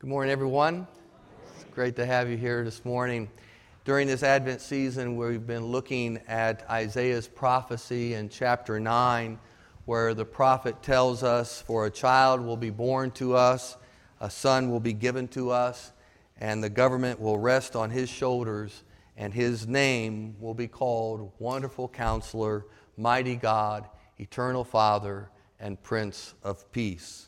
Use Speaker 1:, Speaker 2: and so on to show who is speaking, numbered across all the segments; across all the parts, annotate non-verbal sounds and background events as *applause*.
Speaker 1: Good morning, everyone. It's great to have you here this morning. During this Advent season, we've been looking at Isaiah's prophecy in chapter 9, where the prophet tells us, For a child will be born to us, a son will be given to us, and the government will rest on his shoulders, and his name will be called Wonderful Counselor, Mighty God, Eternal Father, and Prince of Peace.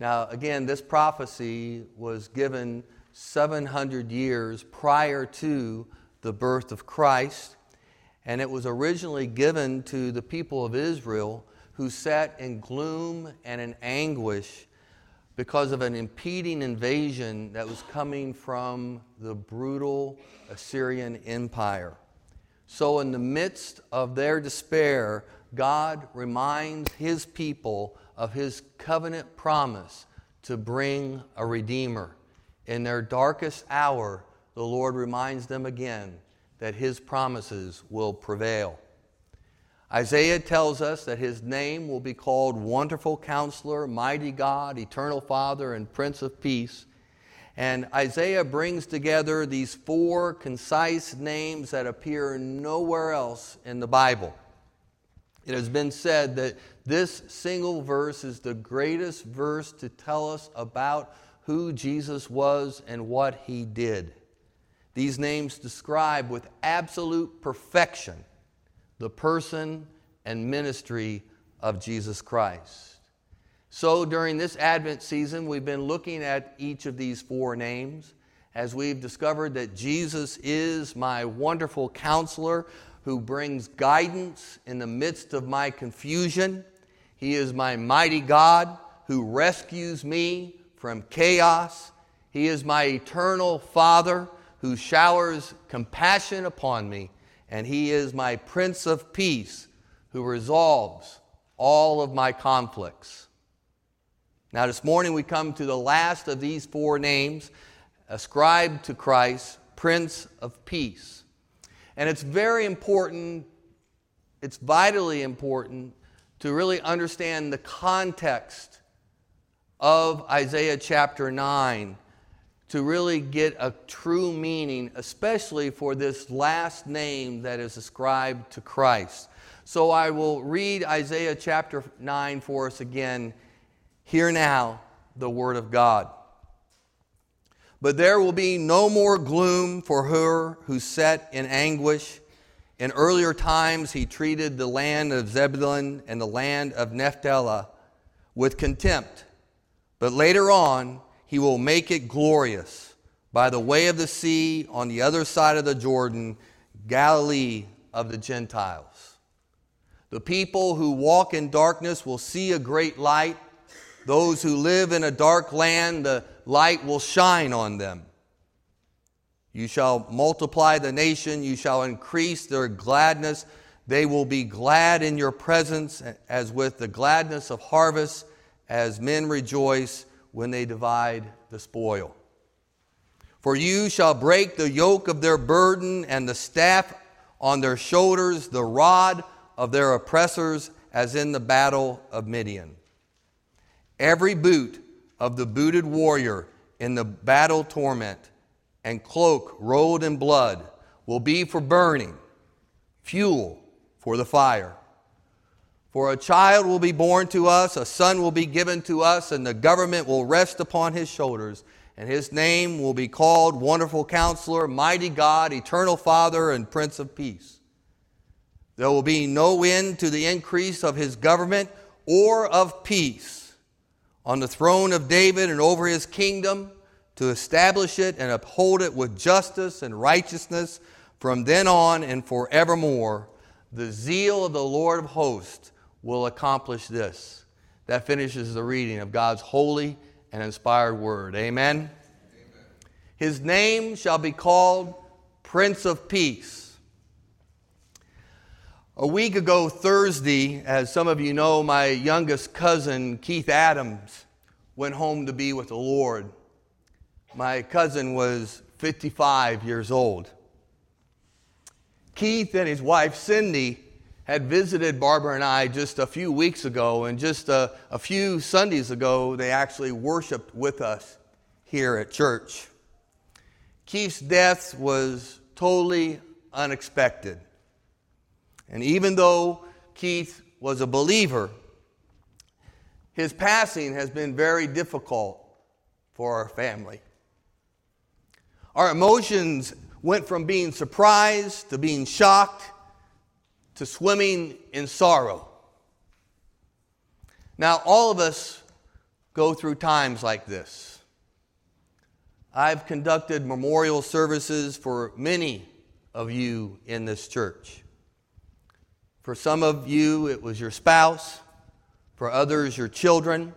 Speaker 1: Now, again, this prophecy was given 700 years prior to the birth of Christ, and it was originally given to the people of Israel who sat in gloom and in anguish because of an impeding invasion that was coming from the brutal Assyrian Empire. So, in the midst of their despair, God reminds his people of his covenant promise to bring a Redeemer. In their darkest hour, the Lord reminds them again that his promises will prevail. Isaiah tells us that his name will be called Wonderful Counselor, Mighty God, Eternal Father, and Prince of Peace. And Isaiah brings together these four concise names that appear nowhere else in the Bible. It has been said that this single verse is the greatest verse to tell us about who Jesus was and what he did. These names describe with absolute perfection the person and ministry of Jesus Christ. So, during this Advent season, we've been looking at each of these four names as we've discovered that Jesus is my wonderful counselor, who brings guidance in the midst of my confusion. He is my mighty God who rescues me from chaos. He is my eternal Father who showers compassion upon me. And He is my Prince of Peace who resolves all of my conflicts. Now, this morning we come to the last of these four names ascribed to Christ, Prince of Peace. And it's very important, it's vitally important to really understand the context of Isaiah chapter 9 to really get a true meaning, especially for this last name that is ascribed to Christ. So I will read Isaiah chapter 9 for us again. Hear now the word of God. But there will be no more gloom for her who sat in anguish. In earlier times, he treated the land of Zebulun and the land of Naphtali with contempt. But later on, he will make it glorious by the way of the sea on the other side of the Jordan, Galilee of the Gentiles. The people who walk in darkness will see a great light. Those who live in a dark land, the light will shine on them. You shall multiply the nation, you shall increase their gladness. They will be glad in your presence, as with the gladness of harvest, as men rejoice when they divide the spoil. For you shall break the yoke of their burden and the staff on their shoulders, the rod of their oppressors, as in the battle of Midian. Every boot of the booted warrior in the battle torment and cloak rolled in blood will be for burning, fuel for the fire. For a child will be born to us, a son will be given to us, and the government will rest upon his shoulders. And his name will be called Wonderful Counselor, Mighty God, Eternal Father, and Prince of Peace. There will be no end to the increase of his government or of peace on the throne of David and over his kingdom to establish it and uphold it with justice and righteousness from then on and forevermore. The zeal of the Lord of hosts will accomplish this. That finishes the reading of God's holy and inspired word. Amen. Amen. His name shall be called Prince of Peace. A week ago, Thursday, as some of you know, my youngest cousin, Keith Adams, went home to be with the Lord. My cousin was 55 years old. Keith and his wife, Cindy, had visited Barbara and I just a few weeks ago, and just a, a few Sundays ago, they actually worshiped with us here at church. Keith's death was totally unexpected. And even though Keith was a believer, his passing has been very difficult for our family. Our emotions went from being surprised to being shocked to swimming in sorrow. Now, all of us go through times like this. I've conducted memorial services for many of you in this church. For some of you, it was your spouse. For others, your children.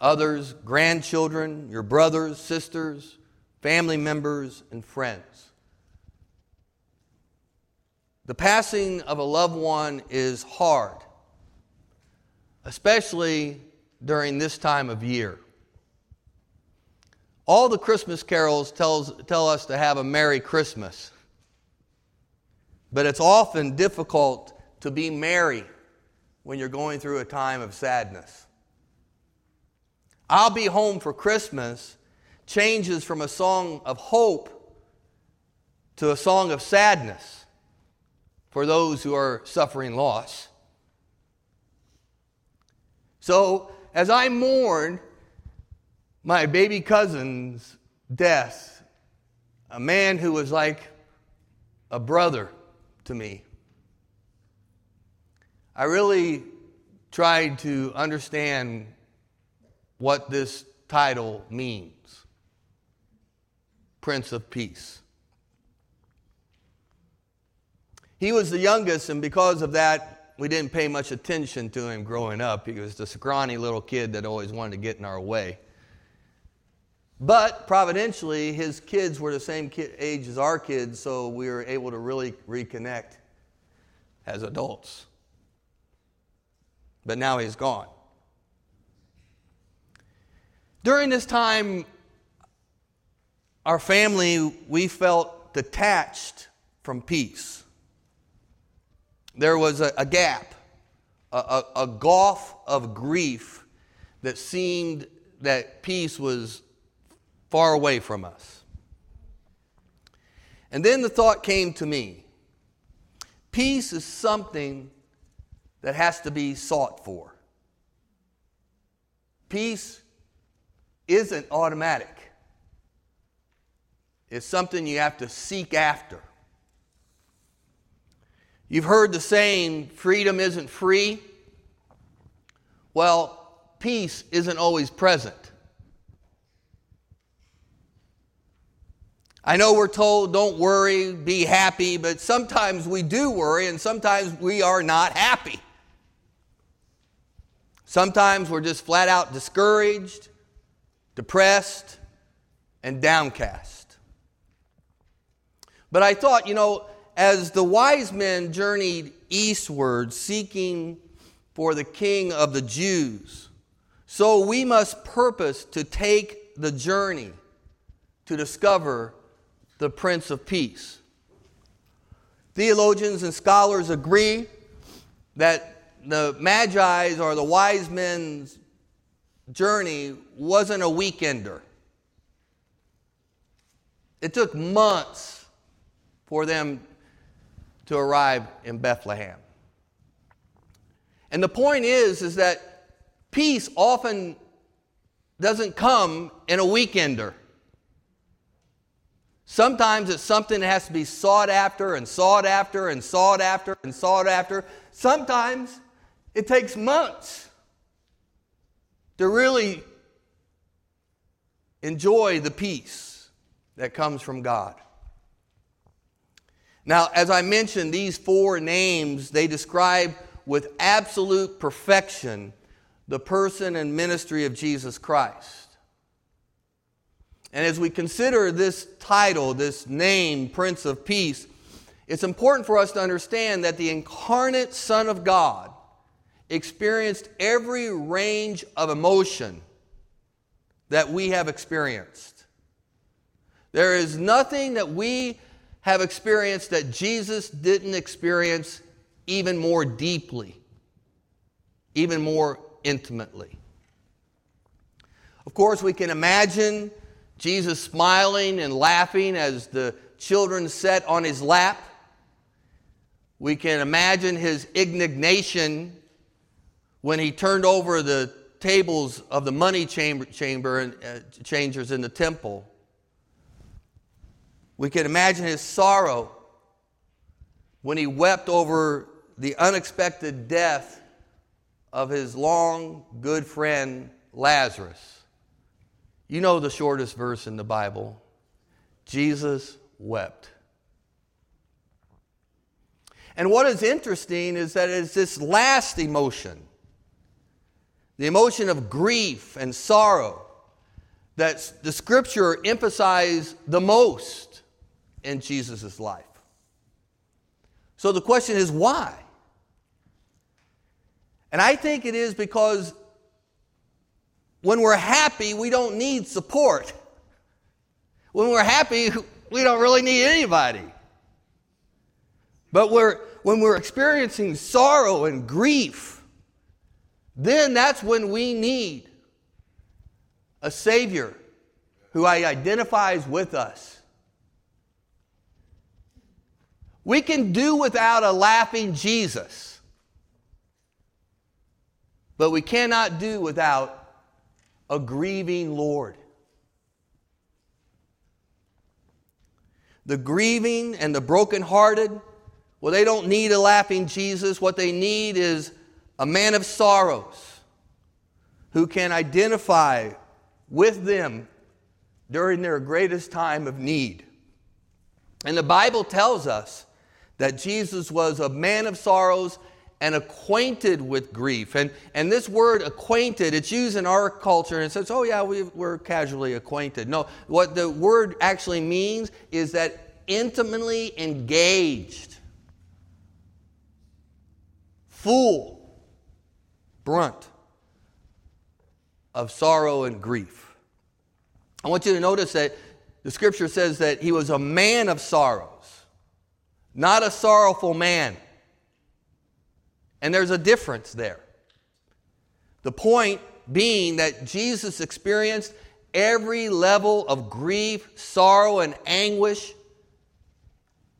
Speaker 1: Others, grandchildren, your brothers, sisters, family members, and friends. The passing of a loved one is hard, especially during this time of year. All the Christmas carols tells, tell us to have a Merry Christmas. But it's often difficult to be merry when you're going through a time of sadness. I'll be home for Christmas changes from a song of hope to a song of sadness for those who are suffering loss. So, as I mourn my baby cousin's death, a man who was like a brother to me, I really tried to understand what this title means Prince of Peace. He was the youngest, and because of that, we didn't pay much attention to him growing up. He was the scrawny little kid that always wanted to get in our way. But providentially, his kids were the same age as our kids, so we were able to really reconnect as adults. But now he's gone. During this time, our family, we felt detached from peace there was a, a gap, a, a, a gulf of grief that seemed that peace was far away from us. And then the thought came to me peace is something that has to be sought for. Peace isn't automatic, it's something you have to seek after. You've heard the saying, freedom isn't free. Well, peace isn't always present. I know we're told don't worry, be happy, but sometimes we do worry and sometimes we are not happy. Sometimes we're just flat out discouraged, depressed, and downcast. But I thought, you know, as the wise men journeyed eastward seeking for the king of the Jews, so we must purpose to take the journey to discover the Prince of Peace. Theologians and scholars agree that the Magi's or the wise men's journey wasn't a weekender. It took months for them to arrive in Bethlehem. And the point is is that peace often doesn't come in a weekender. Sometimes it's something that has to be sought after and sought after and sought after and sought after. Sometimes it takes months to really enjoy the peace that comes from God. Now, as I mentioned, these four names, they describe with absolute perfection the person and ministry of Jesus Christ. And as we consider this title, this name, Prince of Peace, it's important for us to understand that the incarnate Son of God experienced every range of emotion that we have experienced. There is nothing that we have experienced that Jesus didn't experience even more deeply, even more intimately. Of course, we can imagine Jesus smiling and laughing as the children sat on his lap. We can imagine his indignation when he turned over the tables of the money chamber, chamber and uh, changers in the temple. We can imagine his sorrow when he wept over the unexpected death of his long good friend Lazarus. You know the shortest verse in the Bible Jesus wept. And what is interesting is that it's this last emotion, the emotion of grief and sorrow, that the scripture emphasizes the most in Jesus' life. So the question is why? And I think it is because when we're happy, we don't need support. When we're happy, *laughs* we don't really need anybody. But we're, when we're experiencing sorrow and grief, then that's when we need a Savior who identifies with us. We can do without a laughing Jesus, but we cannot do without a grieving Lord. The grieving and the brokenhearted, well, they don't need a laughing Jesus. What they need is a man of sorrows who can identify with them during their greatest time of need. And the Bible tells us that Jesus was a man of sorrows and acquainted with grief. And, and this word acquainted, it's used in our culture and it says, oh, yeah, we, we're casually acquainted. No, what the word actually means is that intimately engaged, full, brunt of sorrow and grief. I want you to notice that the scripture says that he was a man of sorrows, not a sorrowful man. And there's a difference there. The point being that Jesus experienced every level of grief, sorrow, and anguish,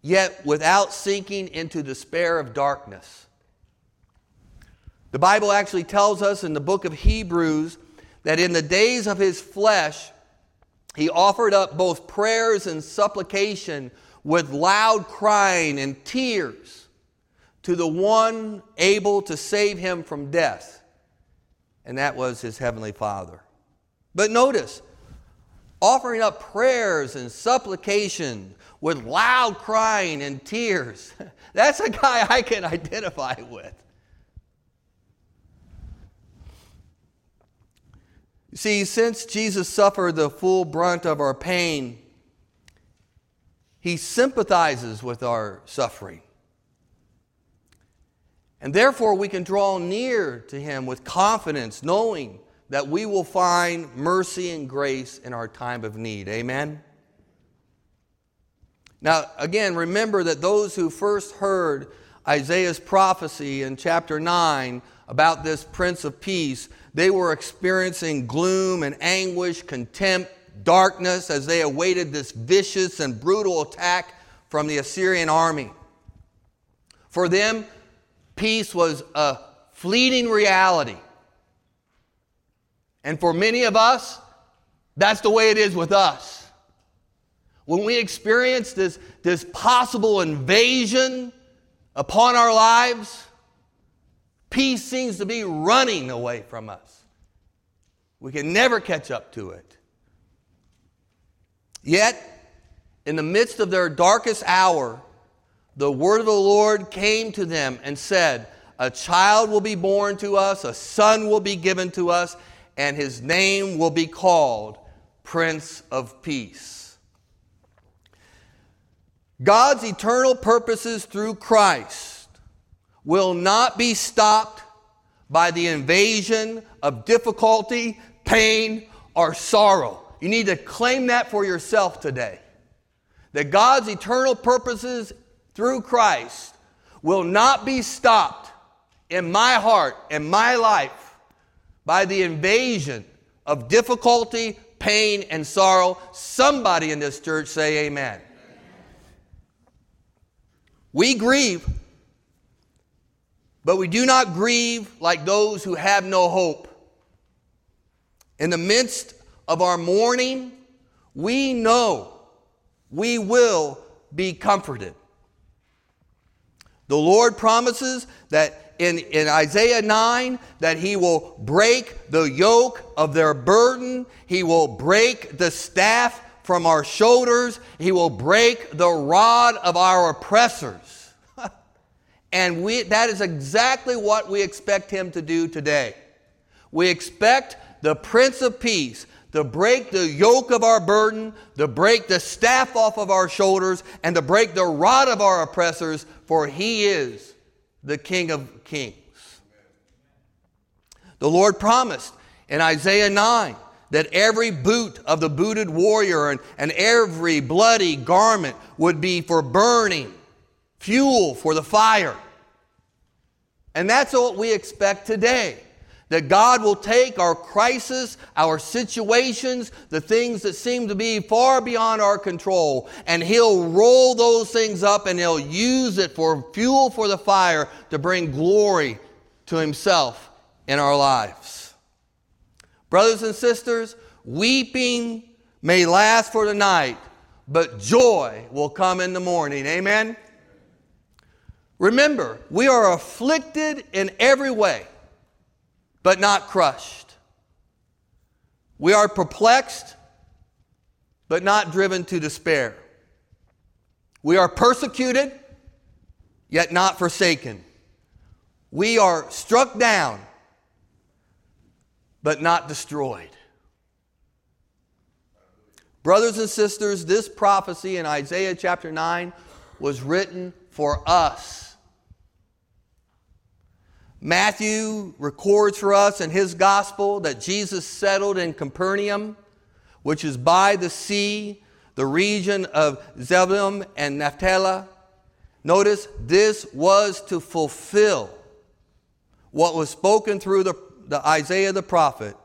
Speaker 1: yet without sinking into despair of darkness. The Bible actually tells us in the book of Hebrews that in the days of his flesh, he offered up both prayers and supplication with loud crying and tears to the one able to save him from death, and that was his heavenly Father. But notice, offering up prayers and supplication with loud crying and tears, *laughs* that's a guy I can identify with. See, since Jesus suffered the full brunt of our pain, he sympathizes with our suffering. And therefore, we can draw near to Him with confidence, knowing that we will find mercy and grace in our time of need. Amen? Now, again, remember that those who first heard Isaiah's prophecy in chapter 9 about this Prince of Peace, they were experiencing gloom and anguish, contempt, darkness as they awaited this vicious and brutal attack from the Assyrian army. For them, peace was a fleeting reality. And for many of us, that's the way it is with us. When we experience this, this possible invasion upon our lives, peace seems to be running away from us. We can never catch up to it. Yet, in the midst of their darkest hour, the word of the Lord came to them and said, A child will be born to us, a son will be given to us, and his name will be called Prince of Peace. God's eternal purposes through Christ will not be stopped by the invasion of difficulty, pain, or sorrow. You need to claim that for yourself today. That God's eternal purposes through Christ will not be stopped in my heart and my life by the invasion of difficulty, pain, and sorrow. Somebody in this church say amen. We grieve, but we do not grieve like those who have no hope. In the midst of our mourning, we know we will be comforted. The Lord promises that in, in Isaiah 9 that he will break the yoke of their burden, he will break the staff from our shoulders, he will break the rod of our oppressors. And we, that is exactly what we expect him to do today. We expect the Prince of Peace to break the yoke of our burden, to break the staff off of our shoulders, and to break the rod of our oppressors, for he is the King of Kings. The Lord promised in Isaiah 9 that every boot of the booted warrior and, and every bloody garment would be for burning, fuel for the fire. And that's what we expect today. That God will take our crisis, our situations, the things that seem to be far beyond our control, and He'll roll those things up and He'll use it for fuel for the fire to bring glory to Himself in our lives. Brothers and sisters, weeping may last for the night, but joy will come in the morning. Amen? Remember, we are afflicted in every way but not crushed. We are perplexed, but not driven to despair. We are persecuted, yet not forsaken. We are struck down, but not destroyed. Brothers and sisters, this prophecy in Isaiah chapter 9 was written for us Matthew records for us in his gospel that Jesus settled in Capernaum, which is by the sea, the region of Zebulun and Naphtali. Notice this was to fulfill what was spoken through the, the Isaiah the prophet.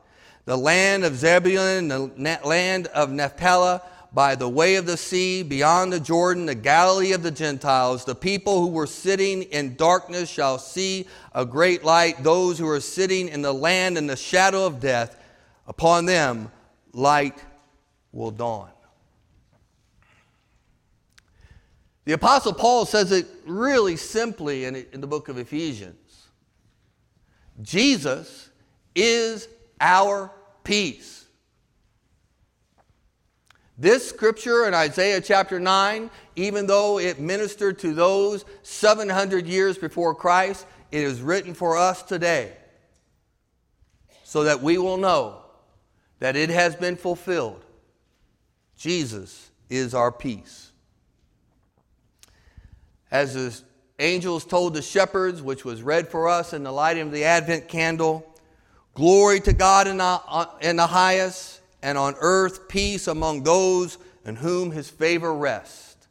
Speaker 1: The land of Zebulun, and the land of Naphtali, by the way of the sea, beyond the Jordan, the Galilee of the Gentiles. The people who were sitting in darkness shall see a great light. Those who are sitting in the land in the shadow of death, upon them light will dawn. The Apostle Paul says it really simply in, the book of Ephesians Jesus is our peace. This scripture in Isaiah chapter 9, even though it ministered to those 700 years before Christ, it is written for us today so that we will know that it has been fulfilled. Jesus is our peace. As the angels told the shepherds, which was read for us in the lighting of the Advent candle, glory to God in the, uh, in the highest and on earth peace among those in whom his favor rests.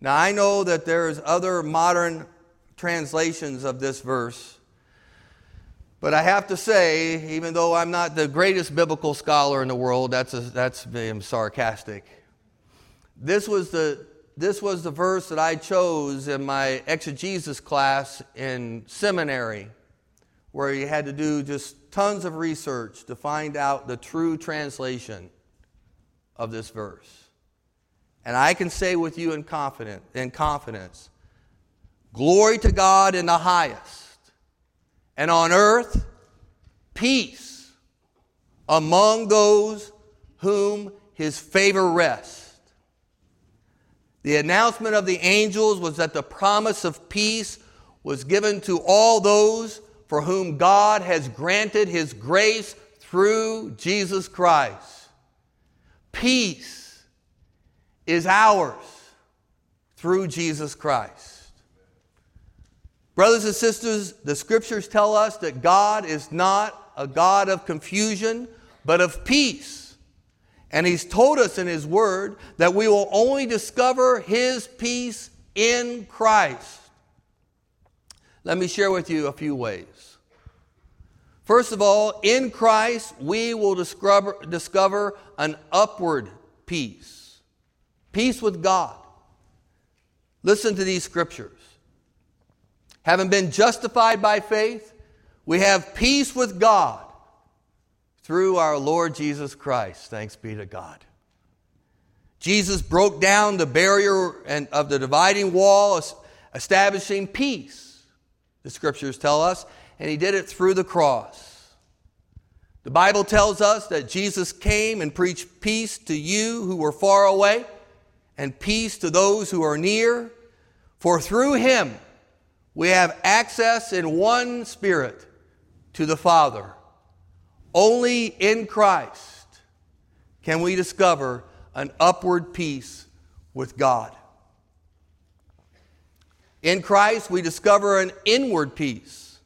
Speaker 1: Now I know that there's other modern translations of this verse. But I have to say, even though I'm not the greatest biblical scholar in the world, that's, a, that's being sarcastic. This was, the, this was the verse that I chose in my exegesis class in seminary, where you had to do just tons of research to find out the true translation of this verse. And I can say with you in, confident, in confidence glory to God in the highest, and on earth, peace among those whom his favor rests. The announcement of the angels was that the promise of peace was given to all those for whom God has granted his grace through Jesus Christ. Peace is ours through Jesus Christ. Brothers and sisters, the scriptures tell us that God is not a God of confusion, but of peace. And He's told us in His Word that we will only discover His peace in Christ. Let me share with you a few ways. First of all, in Christ, we will discover, discover an upward peace peace with God. Listen to these scriptures. Having been justified by faith, we have peace with God through our Lord Jesus Christ. Thanks be to God. Jesus broke down the barrier of the dividing wall, establishing peace, the scriptures tell us, and he did it through the cross. The Bible tells us that Jesus came and preached peace to you who were far away and peace to those who are near. For through him we have access in one spirit to the Father. Only in Christ can we discover an upward peace with God. In Christ, we discover an inward peace.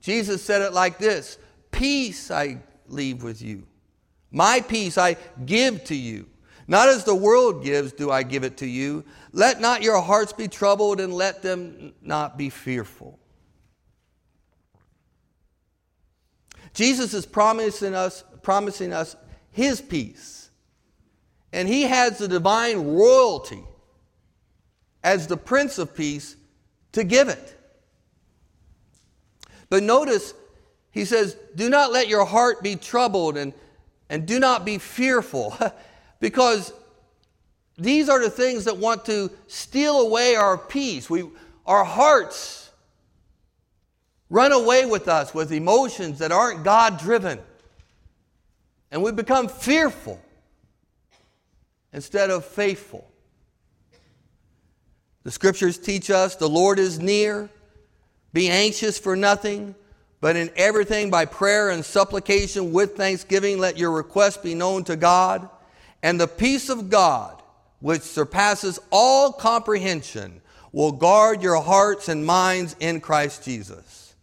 Speaker 1: Jesus said it like this Peace I leave with you, my peace I give to you. Not as the world gives, do I give it to you. Let not your hearts be troubled, and let them not be fearful. Jesus is promising us, promising us his peace. And he has the divine royalty as the Prince of Peace to give it. But notice, he says, Do not let your heart be troubled and, and do not be fearful, *laughs* because these are the things that want to steal away our peace. We, our hearts run away with us with emotions that aren't God driven. And we become fearful instead of faithful. The scriptures teach us the Lord is near. Be anxious for nothing, but in everything by prayer and supplication with thanksgiving, let your requests be known to God. And the peace of God, which surpasses all comprehension, will guard your hearts and minds in Christ Jesus.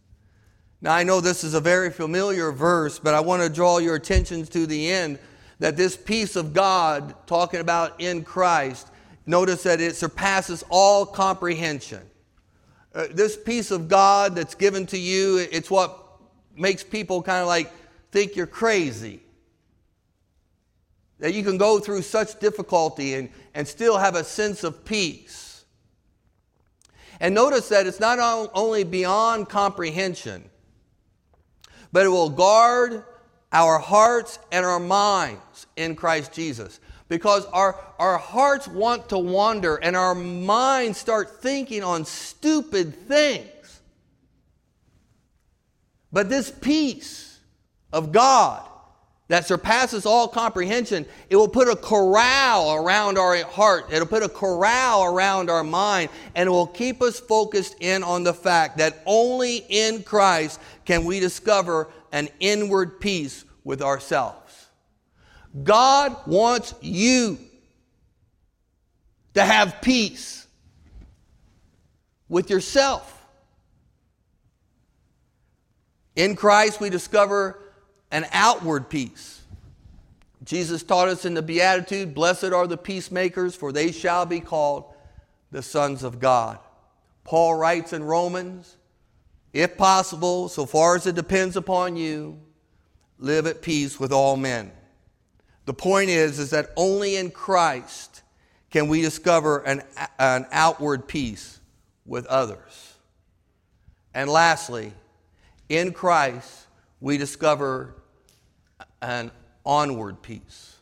Speaker 1: Now, I know this is a very familiar verse, but I want to draw your attention to the end that this peace of God, talking about in Christ, notice that it surpasses all comprehension. Uh, this peace of God that's given to you, it's what makes people kind of like think you're crazy. That you can go through such difficulty and, and still have a sense of peace. And notice that it's not only beyond comprehension, but it will guard our hearts and our minds in Christ Jesus. Because our, our hearts want to wander and our minds start thinking on stupid things. But this peace of God that surpasses all comprehension, it will put a corral around our heart. It'll put a corral around our mind, and it will keep us focused in on the fact that only in Christ can we discover an inward peace with ourselves. God wants you to have peace with yourself. In Christ, we discover an outward peace. Jesus taught us in the Beatitude Blessed are the peacemakers, for they shall be called the sons of God. Paul writes in Romans, if possible, so far as it depends upon you, live at peace with all men. The point is, is that only in Christ can we discover an, an outward peace with others. And lastly, in Christ, we discover an onward peace.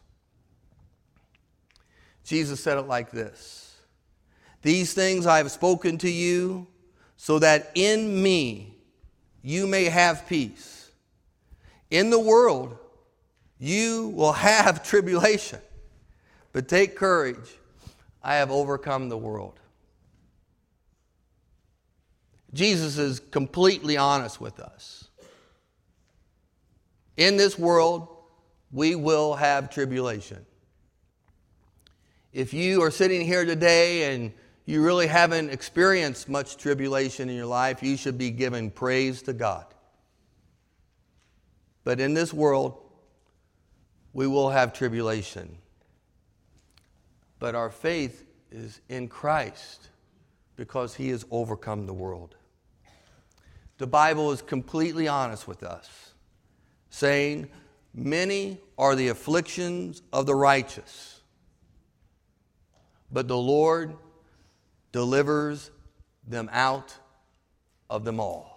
Speaker 1: Jesus said it like this These things I have spoken to you, so that in me you may have peace. In the world, you will have *laughs* tribulation, but take courage. I have overcome the world. Jesus is completely honest with us. In this world, we will have tribulation. If you are sitting here today and you really haven't experienced much tribulation in your life, you should be giving praise to God. But in this world, we will have tribulation. But our faith is in Christ because he has overcome the world. the Bible is completely honest with us, saying, Many are the afflictions of the righteous, but the Lord delivers them out of them all.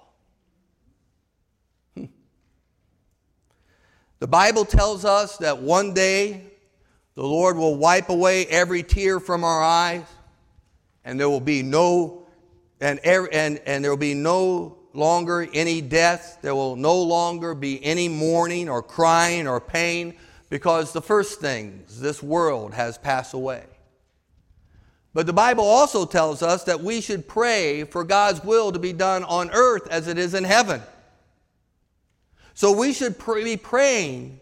Speaker 1: The Bible tells us that one day the Lord will wipe away every tear from our eyes, and there will be no and, and, and there will be no longer any death. There will no longer be any mourning or crying or pain because the first things, this world has passed away. But the Bible also tells us that we should pray for God's will to be done on earth as it is in heaven. So we should be praying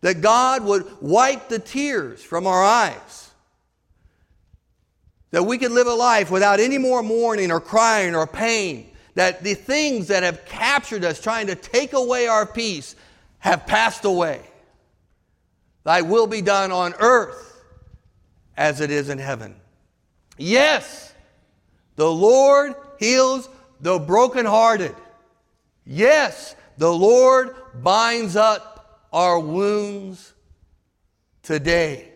Speaker 1: that God would wipe the tears from our eyes. That we could live a life without any more mourning or crying or pain. That the things that have captured us, trying to take away our peace, have passed away. Thy will be done on earth as it is in heaven. Yes, the Lord heals the brokenhearted. Yes, the Lord binds up our wounds today.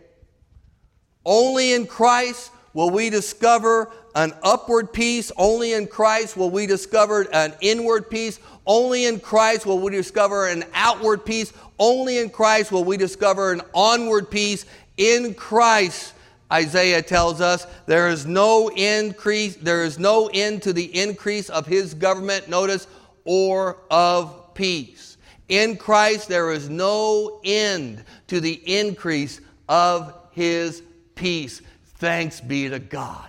Speaker 1: Only in Christ will we discover an upward peace. Only in Christ will we discover an inward peace. Only in Christ will we discover an outward peace. Only in Christ will we discover an onward peace. In Christ, Isaiah tells us there is no increase, there is no end to the increase of his government, notice, or of peace. In Christ, there is no end to the increase of his peace. Thanks be to God.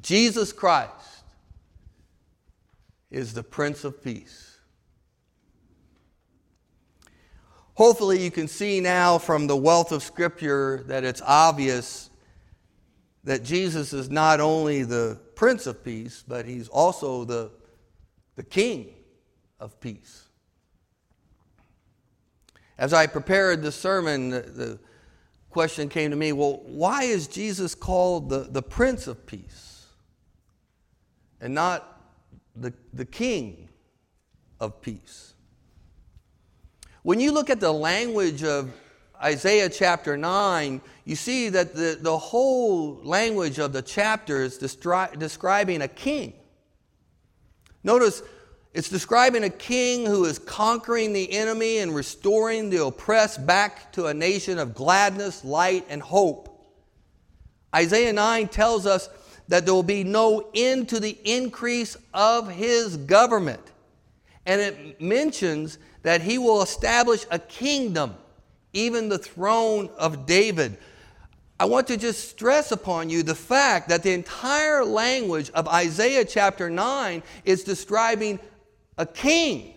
Speaker 1: Jesus Christ is the Prince of Peace. Hopefully, you can see now from the wealth of Scripture that it's obvious that Jesus is not only the Prince of Peace, but he's also the, the King of Peace. As I prepared the sermon, the, the question came to me well, why is Jesus called the, the Prince of Peace and not the, the King of Peace? When you look at the language of Isaiah chapter 9, you see that the, the whole language of the chapter is destri- describing a king. Notice it's describing a king who is conquering the enemy and restoring the oppressed back to a nation of gladness, light, and hope. Isaiah 9 tells us that there will be no end to the increase of his government. And it mentions that he will establish a kingdom, even the throne of David. I want to just stress upon you the fact that the entire language of Isaiah chapter 9 is describing a king,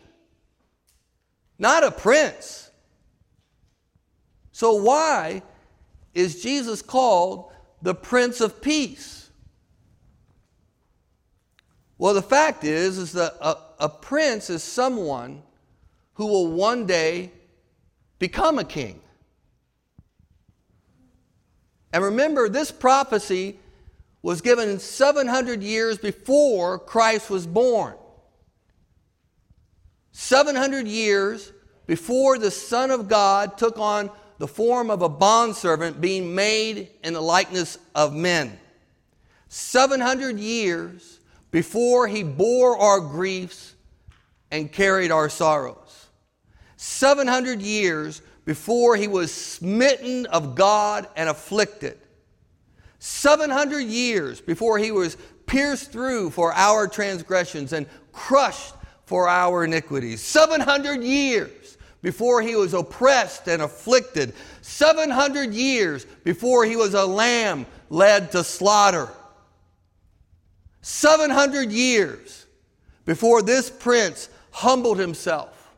Speaker 1: not a prince. So, why is Jesus called the Prince of Peace? Well, the fact is, is that a, a prince is someone who will one day become a king. And remember, this prophecy was given 700 years before Christ was born. 700 years before the Son of God took on the form of a bondservant being made in the likeness of men. 700 years before he bore our griefs and carried our sorrows. 700 years before he was smitten of God and afflicted. 700 years before he was pierced through for our transgressions and crushed for our iniquities. 700 years before he was oppressed and afflicted. 700 years before he was a lamb led to slaughter. 700 years before this prince humbled himself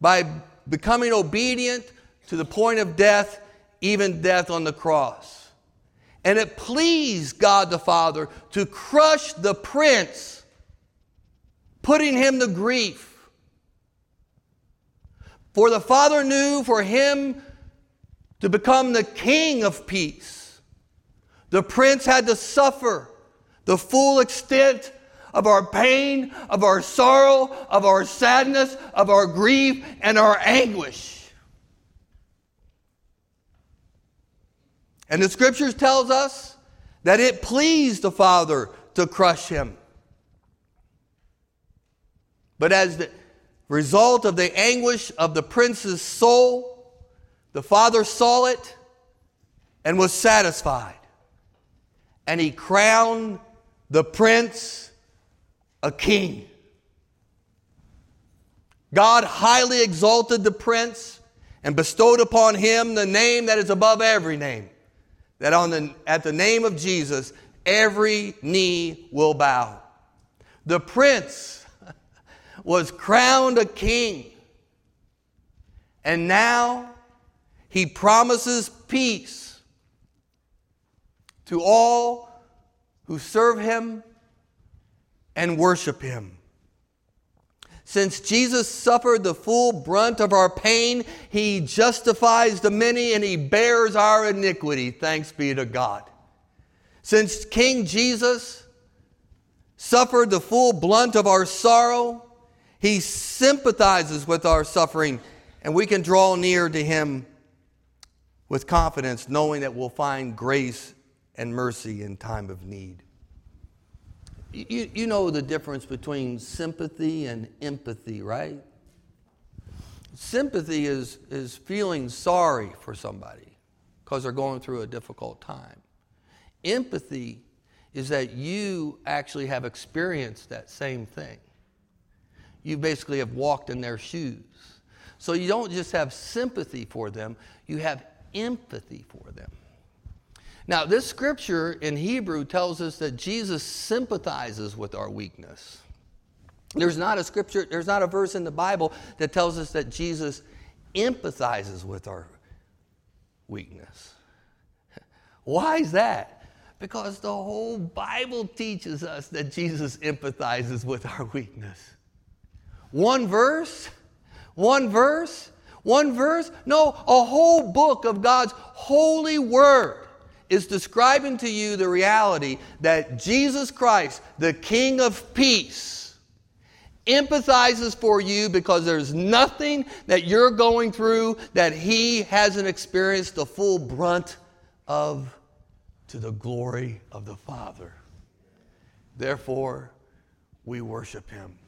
Speaker 1: by becoming obedient to the point of death, even death on the cross. And it pleased God the Father to crush the prince, putting him to grief. For the Father knew for him to become the king of peace, the prince had to suffer the full extent of our pain, of our sorrow, of our sadness, of our grief, and our anguish. And the scriptures tells us that it pleased the Father to crush him. But as the result of the anguish of the prince's soul, the Father saw it and was satisfied. And he crowned the prince a king. God highly exalted the prince and bestowed upon him the name that is above every name. That on the, at the name of Jesus, every knee will bow. The prince was crowned a king. And now he promises peace to all who serve him and worship him. Since Jesus suffered the full brunt of our pain, he justifies the many and he bears our iniquity. Thanks be to God. Since King Jesus suffered the full blunt of our sorrow, he sympathizes with our suffering, and we can draw near to him with confidence, knowing that we'll find grace and mercy in time of need. You, you know the difference between sympathy and empathy, right? Sympathy is, is feeling sorry for somebody because they're going through a difficult time. Empathy is that you actually have experienced that same thing. You basically have walked in their shoes. So you don't just have sympathy for them, you have empathy for them. Now, this scripture in Hebrew tells us that Jesus sympathizes with our weakness. There's not a scripture, there's not a verse in the Bible that tells us that Jesus empathizes with our weakness. *laughs* Why is that? Because the whole Bible teaches us that Jesus empathizes with our weakness. One verse, one verse, one verse, no, a whole book of God's holy word is describing to you the reality that Jesus Christ, the King of peace, empathizes for you because there's nothing that you're going through that he hasn't experienced the full brunt of to the glory of the Father. Therefore, we worship him.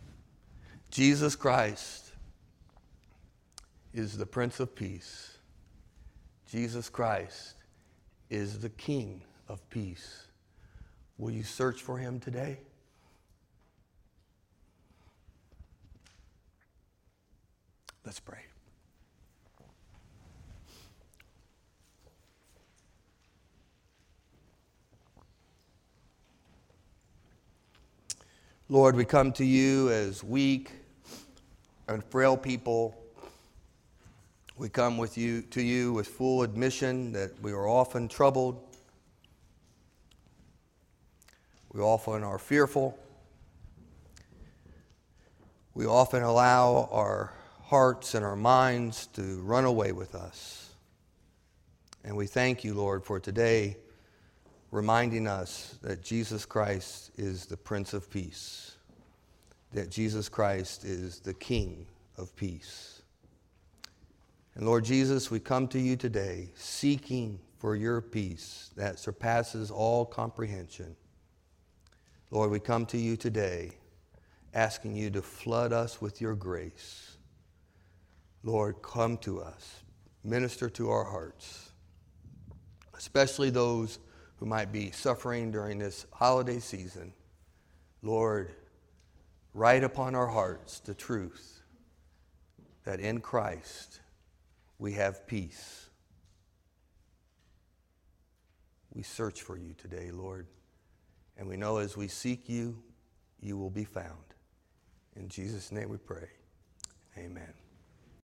Speaker 1: Jesus Christ is the Prince of Peace. Jesus Christ is the King of peace. Will you search for him today? Let's pray. Lord, we come to you as weak and frail people we come with you to you with full admission that we are often troubled. We often are fearful. We often allow our hearts and our minds to run away with us. And we thank you, Lord, for today reminding us that Jesus Christ is the Prince of Peace, that Jesus Christ is the King of Peace. And Lord Jesus, we come to you today seeking for your peace that surpasses all comprehension. Lord, we come to you today asking you to flood us with your grace. Lord, come to us, minister to our hearts, especially those who might be suffering during this holiday season. Lord, write upon our hearts the truth that in Christ, we have peace. We search for you today, Lord. And we know as we seek you, you will be found. In Jesus' name we pray. Amen.